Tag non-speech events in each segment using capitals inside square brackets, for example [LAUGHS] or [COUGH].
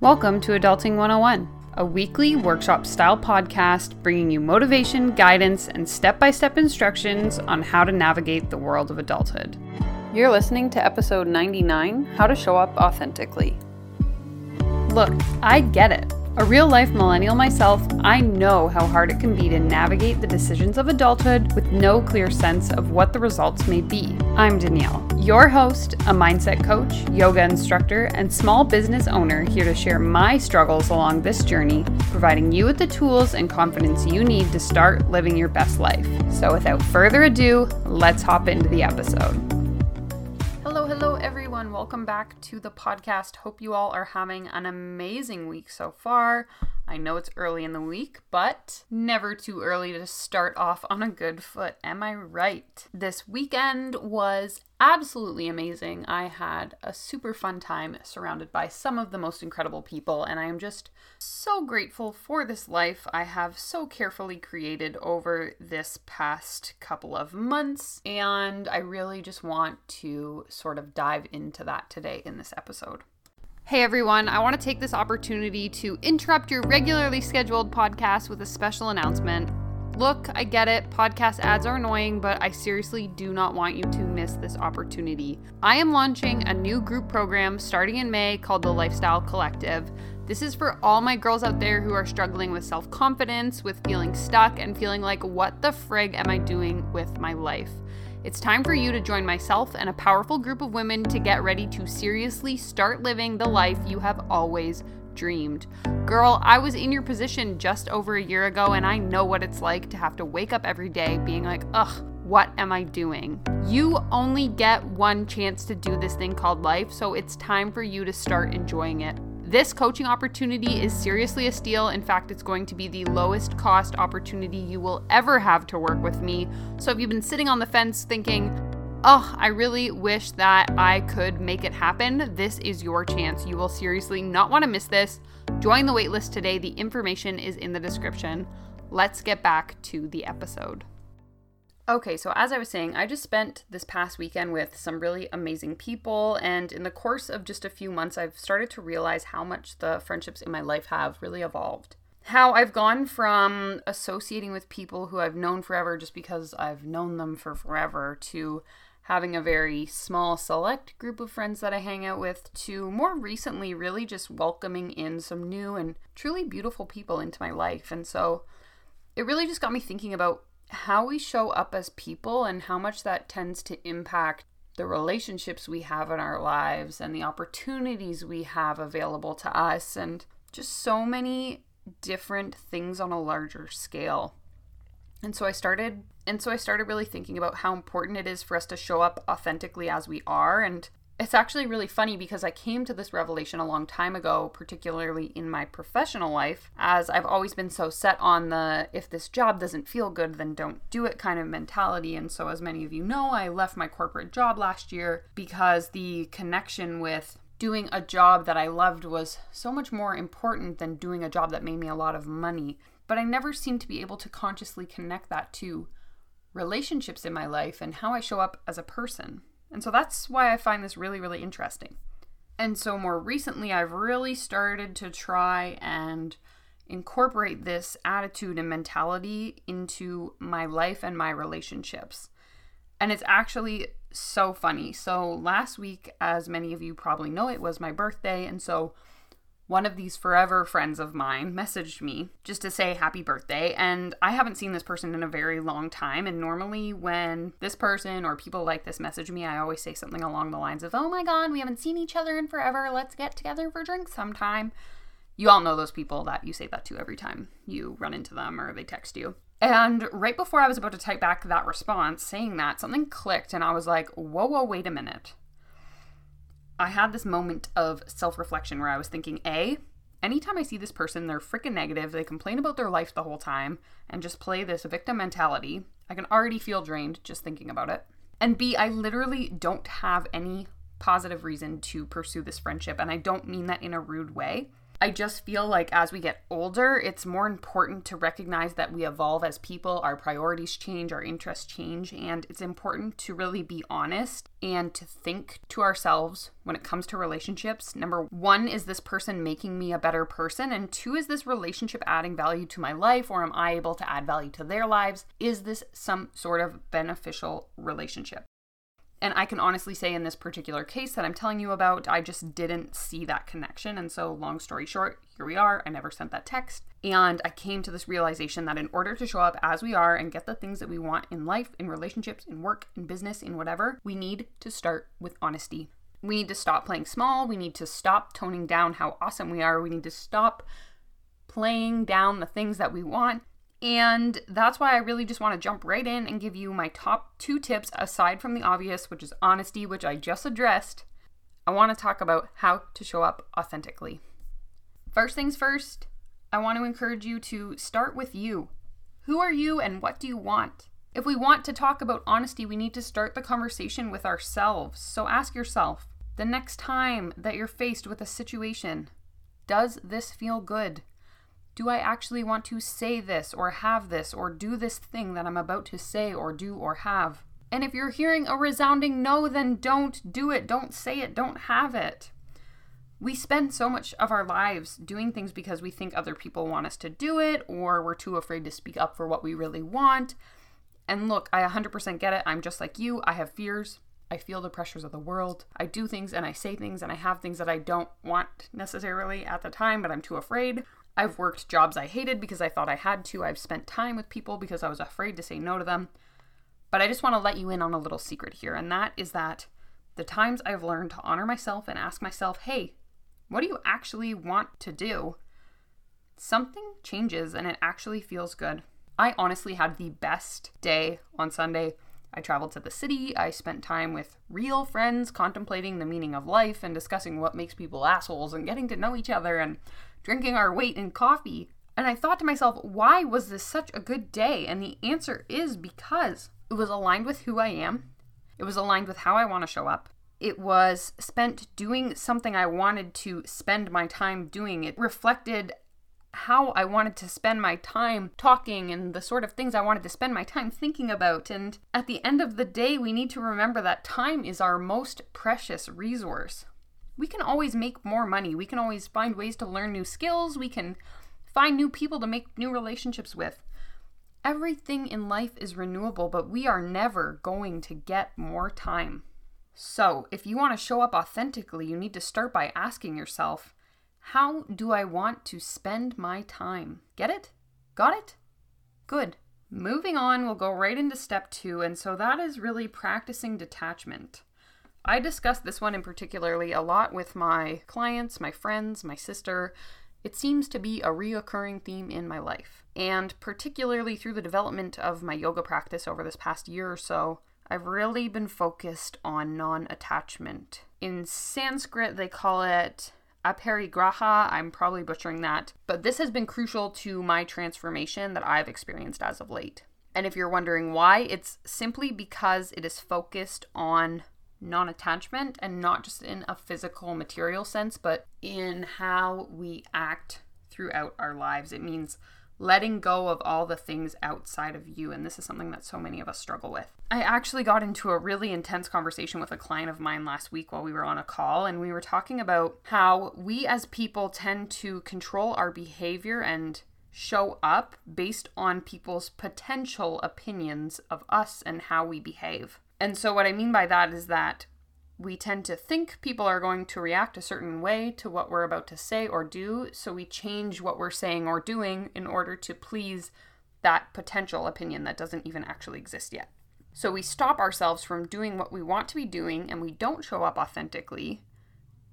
Welcome to Adulting 101, a weekly workshop style podcast bringing you motivation, guidance, and step by step instructions on how to navigate the world of adulthood. You're listening to episode 99 How to Show Up Authentically. Look, I get it. A real life millennial myself, I know how hard it can be to navigate the decisions of adulthood with no clear sense of what the results may be. I'm Danielle, your host, a mindset coach, yoga instructor, and small business owner here to share my struggles along this journey, providing you with the tools and confidence you need to start living your best life. So, without further ado, let's hop into the episode. Welcome back to the podcast. Hope you all are having an amazing week so far. I know it's early in the week, but never too early to start off on a good foot. Am I right? This weekend was absolutely amazing. I had a super fun time surrounded by some of the most incredible people, and I am just so grateful for this life I have so carefully created over this past couple of months. And I really just want to sort of dive into that today in this episode. Hey everyone, I want to take this opportunity to interrupt your regularly scheduled podcast with a special announcement. Look, I get it, podcast ads are annoying, but I seriously do not want you to miss this opportunity. I am launching a new group program starting in May called the Lifestyle Collective. This is for all my girls out there who are struggling with self confidence, with feeling stuck, and feeling like, what the frig am I doing with my life? It's time for you to join myself and a powerful group of women to get ready to seriously start living the life you have always dreamed. Girl, I was in your position just over a year ago, and I know what it's like to have to wake up every day being like, ugh, what am I doing? You only get one chance to do this thing called life, so it's time for you to start enjoying it. This coaching opportunity is seriously a steal. In fact, it's going to be the lowest cost opportunity you will ever have to work with me. So if you've been sitting on the fence thinking, oh, I really wish that I could make it happen, this is your chance. You will seriously not want to miss this. Join the waitlist today. The information is in the description. Let's get back to the episode. Okay, so as I was saying, I just spent this past weekend with some really amazing people, and in the course of just a few months, I've started to realize how much the friendships in my life have really evolved. How I've gone from associating with people who I've known forever just because I've known them for forever to having a very small, select group of friends that I hang out with, to more recently, really just welcoming in some new and truly beautiful people into my life. And so it really just got me thinking about how we show up as people and how much that tends to impact the relationships we have in our lives and the opportunities we have available to us and just so many different things on a larger scale. And so I started and so I started really thinking about how important it is for us to show up authentically as we are and it's actually really funny because I came to this revelation a long time ago, particularly in my professional life, as I've always been so set on the if this job doesn't feel good, then don't do it kind of mentality. And so, as many of you know, I left my corporate job last year because the connection with doing a job that I loved was so much more important than doing a job that made me a lot of money. But I never seemed to be able to consciously connect that to relationships in my life and how I show up as a person. And so that's why I find this really, really interesting. And so more recently, I've really started to try and incorporate this attitude and mentality into my life and my relationships. And it's actually so funny. So last week, as many of you probably know, it was my birthday. And so one of these forever friends of mine messaged me just to say happy birthday. And I haven't seen this person in a very long time. And normally, when this person or people like this message me, I always say something along the lines of, Oh my God, we haven't seen each other in forever. Let's get together for drinks sometime. You all know those people that you say that to every time you run into them or they text you. And right before I was about to type back that response saying that, something clicked and I was like, Whoa, whoa, wait a minute I had this moment of self reflection where I was thinking, A, anytime I see this person, they're freaking negative, they complain about their life the whole time, and just play this victim mentality. I can already feel drained just thinking about it. And B, I literally don't have any positive reason to pursue this friendship, and I don't mean that in a rude way. I just feel like as we get older, it's more important to recognize that we evolve as people, our priorities change, our interests change, and it's important to really be honest and to think to ourselves when it comes to relationships. Number one, is this person making me a better person? And two, is this relationship adding value to my life or am I able to add value to their lives? Is this some sort of beneficial relationship? And I can honestly say in this particular case that I'm telling you about, I just didn't see that connection. And so, long story short, here we are. I never sent that text. And I came to this realization that in order to show up as we are and get the things that we want in life, in relationships, in work, in business, in whatever, we need to start with honesty. We need to stop playing small. We need to stop toning down how awesome we are. We need to stop playing down the things that we want and that's why I really just want to jump right in and give you my top two tips aside from the obvious, which is honesty, which I just addressed. I want to talk about how to show up authentically. First things first, I want to encourage you to start with you. Who are you and what do you want? If we want to talk about honesty, we need to start the conversation with ourselves. So ask yourself the next time that you're faced with a situation, does this feel good? Do I actually want to say this or have this or do this thing that I'm about to say or do or have? And if you're hearing a resounding no, then don't do it, don't say it, don't have it. We spend so much of our lives doing things because we think other people want us to do it or we're too afraid to speak up for what we really want. And look, I 100% get it. I'm just like you. I have fears. I feel the pressures of the world. I do things and I say things and I have things that I don't want necessarily at the time, but I'm too afraid. I've worked jobs I hated because I thought I had to. I've spent time with people because I was afraid to say no to them. But I just want to let you in on a little secret here, and that is that the times I've learned to honor myself and ask myself, hey, what do you actually want to do? Something changes and it actually feels good. I honestly had the best day on Sunday. I traveled to the city. I spent time with real friends contemplating the meaning of life and discussing what makes people assholes and getting to know each other and drinking our weight in coffee. And I thought to myself, why was this such a good day? And the answer is because it was aligned with who I am, it was aligned with how I want to show up. It was spent doing something I wanted to spend my time doing. It reflected how I wanted to spend my time talking and the sort of things I wanted to spend my time thinking about. And at the end of the day, we need to remember that time is our most precious resource we can always make more money. We can always find ways to learn new skills. We can find new people to make new relationships with. Everything in life is renewable, but we are never going to get more time. So, if you want to show up authentically, you need to start by asking yourself, how do I want to spend my time? Get it? Got it? Good. Moving on, we'll go right into step two, and so that is really practicing detachment. I discuss this one in particularly a lot with my clients, my friends, my sister. It seems to be a reoccurring theme in my life. And particularly through the development of my yoga practice over this past year or so, I've really been focused on non attachment. In Sanskrit, they call it aparigraha. I'm probably butchering that. But this has been crucial to my transformation that I've experienced as of late. And if you're wondering why, it's simply because it is focused on non attachment and not just in a physical material sense, but in how we act throughout our lives. It means letting go of all the things outside of you. And this is something that so many of us struggle with. I actually got into a really intense conversation with a client of mine last week while we were on a call, and we were talking about how we as people tend to control our behavior and show up based on people's potential opinions of us and how we behave. And so, what I mean by that is that we tend to think people are going to react a certain way to what we're about to say or do, so we change what we're saying or doing in order to please that potential opinion that doesn't even actually exist yet. So we stop ourselves from doing what we want to be doing and we don't show up authentically.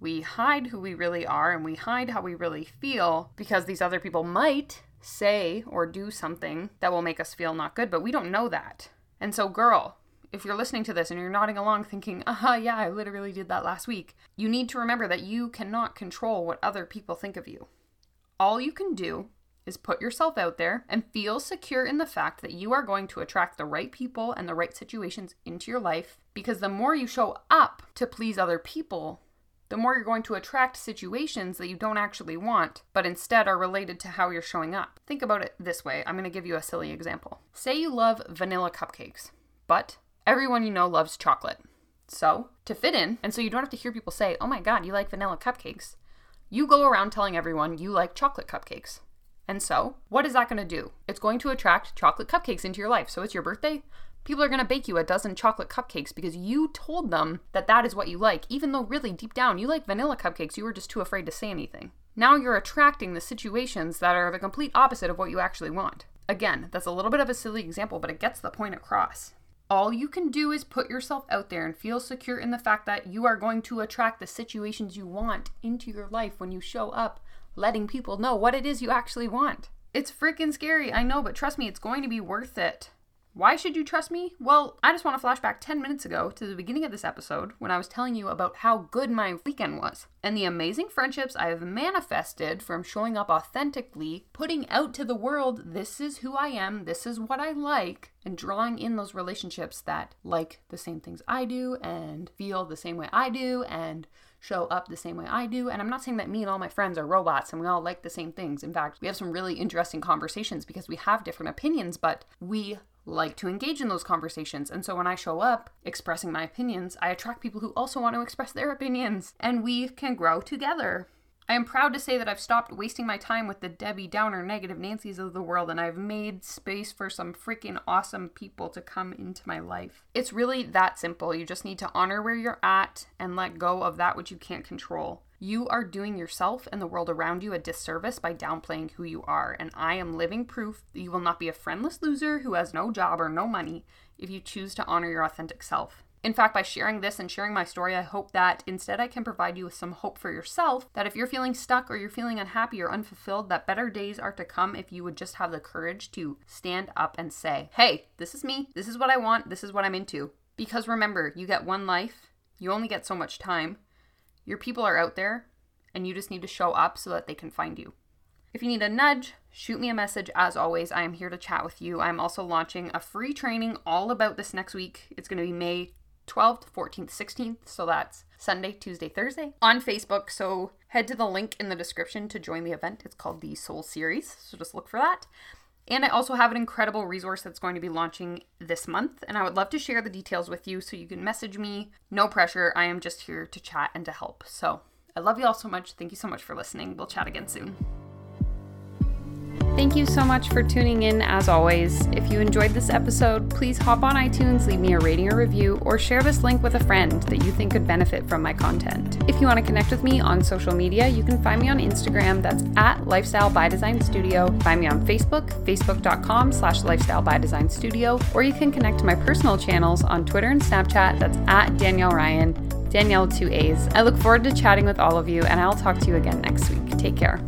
We hide who we really are and we hide how we really feel because these other people might say or do something that will make us feel not good, but we don't know that. And so, girl, if you're listening to this and you're nodding along thinking, [LAUGHS] aha, uh-huh, yeah, I literally did that last week, you need to remember that you cannot control what other people think of you. All you can do is put yourself out there and feel secure in the fact that you are going to attract the right people and the right situations into your life because the more you show up to please other people, the more you're going to attract situations that you don't actually want, but instead are related to how you're showing up. Think about it this way I'm going to give you a silly example. Say you love vanilla cupcakes, but everyone you know loves chocolate. So, to fit in, and so you don't have to hear people say, oh my god, you like vanilla cupcakes, you go around telling everyone you like chocolate cupcakes. And so, what is that going to do? It's going to attract chocolate cupcakes into your life. So, it's your birthday. People are going to bake you a dozen chocolate cupcakes because you told them that that is what you like, even though really deep down you like vanilla cupcakes. You were just too afraid to say anything. Now you're attracting the situations that are the complete opposite of what you actually want. Again, that's a little bit of a silly example, but it gets the point across. All you can do is put yourself out there and feel secure in the fact that you are going to attract the situations you want into your life when you show up, letting people know what it is you actually want. It's freaking scary, I know, but trust me, it's going to be worth it. Why should you trust me? Well, I just want to flash back 10 minutes ago to the beginning of this episode when I was telling you about how good my weekend was and the amazing friendships I have manifested from showing up authentically, putting out to the world, this is who I am, this is what I like, and drawing in those relationships that like the same things I do and feel the same way I do and show up the same way I do. And I'm not saying that me and all my friends are robots and we all like the same things. In fact, we have some really interesting conversations because we have different opinions, but we like to engage in those conversations. And so when I show up expressing my opinions, I attract people who also want to express their opinions, and we can grow together. I am proud to say that I've stopped wasting my time with the Debbie Downer negative Nancy's of the world and I've made space for some freaking awesome people to come into my life. It's really that simple. You just need to honor where you're at and let go of that which you can't control. You are doing yourself and the world around you a disservice by downplaying who you are, and I am living proof that you will not be a friendless loser who has no job or no money if you choose to honor your authentic self. In fact, by sharing this and sharing my story, I hope that instead I can provide you with some hope for yourself that if you're feeling stuck or you're feeling unhappy or unfulfilled, that better days are to come if you would just have the courage to stand up and say, hey, this is me, this is what I want, this is what I'm into. Because remember, you get one life, you only get so much time. Your people are out there, and you just need to show up so that they can find you. If you need a nudge, shoot me a message. As always, I am here to chat with you. I'm also launching a free training all about this next week. It's going to be May 12th, 14th, 16th. So that's Sunday, Tuesday, Thursday on Facebook. So head to the link in the description to join the event. It's called the Soul Series. So just look for that. And I also have an incredible resource that's going to be launching this month, and I would love to share the details with you so you can message me. No pressure. I am just here to chat and to help. So I love you all so much. Thank you so much for listening. We'll chat again soon. Thank you so much for tuning in as always. If you enjoyed this episode, please hop on iTunes, leave me a rating or review, or share this link with a friend that you think could benefit from my content. If you want to connect with me on social media, you can find me on Instagram, that's at Lifestyle by Design Studio. Find me on Facebook, facebook.com slash lifestyle by design studio, or you can connect to my personal channels on Twitter and Snapchat, that's at Danielle Ryan, Danielle two A's. I look forward to chatting with all of you, and I'll talk to you again next week. Take care.